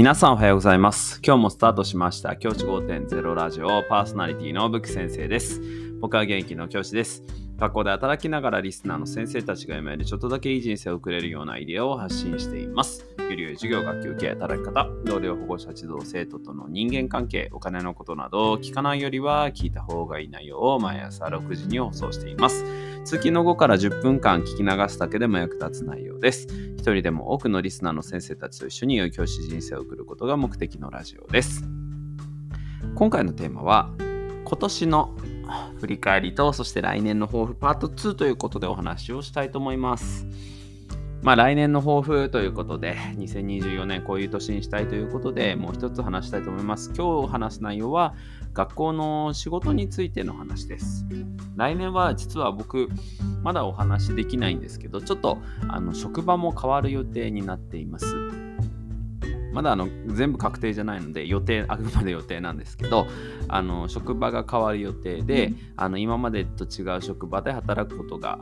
皆さんおはようございます。今日もスタートしました教師5.0ラジオパーソナリティのブク先生です。僕は元気の教師です。学校で働きながらリスナーの先生たちが今よりちょっとだけいい人生を送れるようなアイデアを発信しています。より良い授業、学級系、働き方、同僚、保護者、児童、生徒との人間関係、お金のことなど聞かないよりは聞いた方がいい内容を毎朝6時に放送しています。月の後から10分間聞き流すだけでも役立つ内容です。一人でも多くのリスナーの先生たちと一緒に良い教師人生を送ることが目的のラジオです。今回のテーマは、今年の振り返りと、そして来年の抱負パート2ということでお話をしたいと思います。まあ来年の抱負ということで、2024年こういう年にしたいということで、もう一つ話したいと思います。今日話す内容は、学校の仕事についての話です。来年は実は僕、まだお話できないんですけど、ちょっとあの職場も変わる予定になっています。まだあの全部確定じゃないので予定あくまで予定なんですけどあの職場が変わる予定であの今までと違う職場で働くことが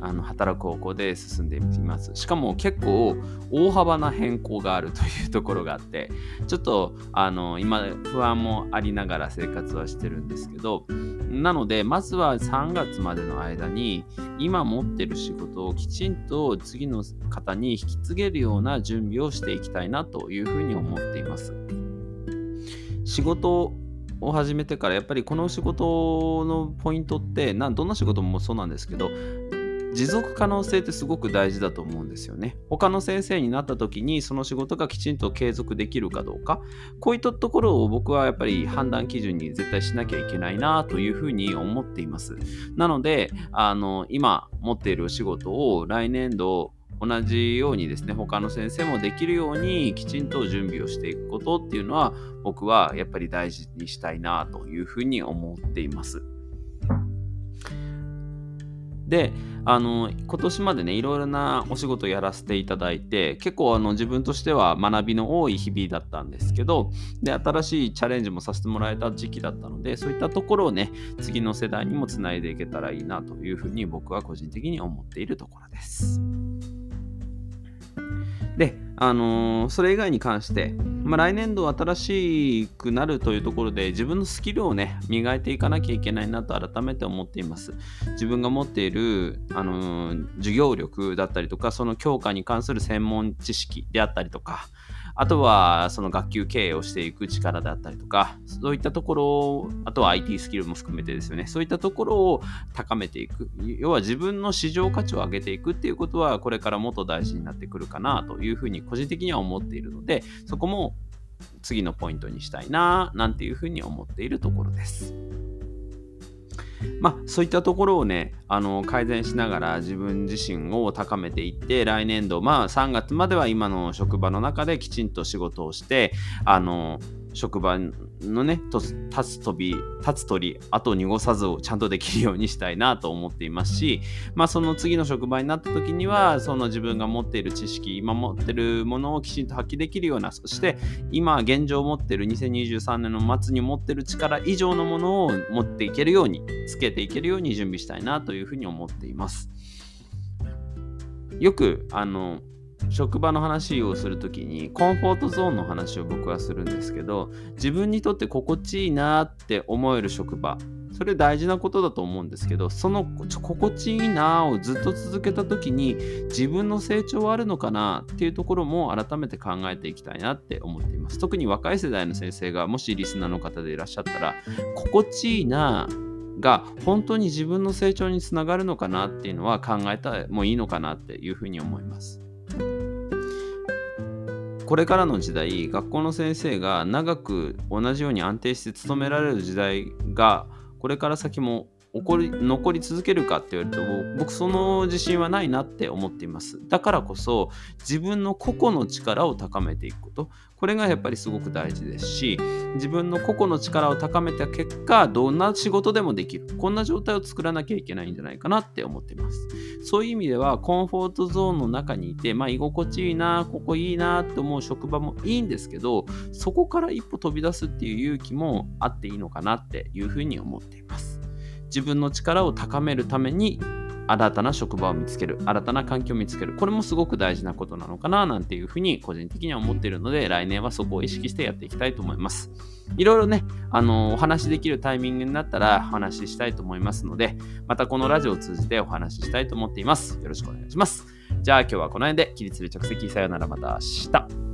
あの働く方向で進んでいます。しかも結構大幅な変更があるというところがあって、ちょっとあの今不安もありながら生活はしてるんですけど、なのでまずは3月までの間に今持ってる仕事をきちんと次の方に引き継げるような準備をしていきたいなというふうに思っています。仕事を始めてからやっぱりこの仕事のポイントってどんな仕事もそうなんですけど持続可能性ってすごく大事だと思うんですよね。他の先生になった時にその仕事がきちんと継続できるかどうか、こういったところを僕はやっぱり判断基準に絶対しなきゃいけないなというふうに思っています。なので、あの今持っているお仕事を来年度同じようにですね、他の先生もできるようにきちんと準備をしていくことっていうのは僕はやっぱり大事にしたいなというふうに思っています。で、あの今年までねいろいろなお仕事やらせていただいて結構あの自分としては学びの多い日々だったんですけどで新しいチャレンジもさせてもらえた時期だったのでそういったところをね次の世代にもつないでいけたらいいなというふうに僕は個人的に思っているところです。で、あのー、それ以外に関して、まあ、来年度新しくなるというところで自分のスキルをね磨いていかなきゃいけないなと改めて思っています。自分が持っている、あのー、授業力だったりとかその教科に関する専門知識であったりとかあとはその学級経営をしていく力だったりとか、そういったところを、あとは IT スキルも含めてですよね、そういったところを高めていく。要は自分の市場価値を上げていくっていうことは、これからもっと大事になってくるかなというふうに個人的には思っているので、そこも次のポイントにしたいな、なんていうふうに思っているところです。まあ、そういったところをね、あの改善しながら自分自身を高めていって、来年度、まあ3月までは今の職場の中できちんと仕事をして、あの職場のね、立つ飛び、立つ鳥、後濁さずをちゃんとできるようにしたいなと思っていますし、まあその次の職場になった時には、その自分が持っている知識、今持ってるものをきちんと発揮できるような、そして今現状持ってる2023年の末に持ってる力以上のものを持っていけるように、つけていけるように準備したいなというふうに思っています。よく、あの、職場の話をするときにコンフォートゾーンの話を僕はするんですけど自分にとって心地いいなって思える職場それ大事なことだと思うんですけどその心地いいなをずっと続けた時に自分の成長はあるのかなっていうところも改めて考えていきたいなって思っています特に若い世代の先生がもしリスナーの方でいらっしゃったら心地いいなが本当に自分の成長につながるのかなっていうのは考えたもいいのかなっていうふうに思います。これからの時代学校の先生が長く同じように安定して勤められる時代がこれから先も起こり残り続けるかって言われると僕その自信はないなって思っています。だからこそ自分の個々の力を高めていくこと。これがやっぱりすごく大事ですし自分の個々の力を高めた結果どんな仕事でもできる。こんな状態を作らなきゃいけないんじゃないかなって思っています。そういう意味ではコンフォートゾーンの中にいてまあ居心地いいなここいいなって思う職場もいいんですけどそこから一歩飛び出すっていう勇気もあっていいのかなっていうふうに思っています。自分の力を高めるために新たな職場を見つける、新たな環境を見つける、これもすごく大事なことなのかななんていうふうに個人的には思っているので、来年はそこを意識してやっていきたいと思います。いろいろね、あのお話しできるタイミングになったらお話ししたいと思いますので、またこのラジオを通じてお話ししたいと思っています。よろしくお願いします。じゃあ今日はこの辺で、起立で着席さよならまた明日。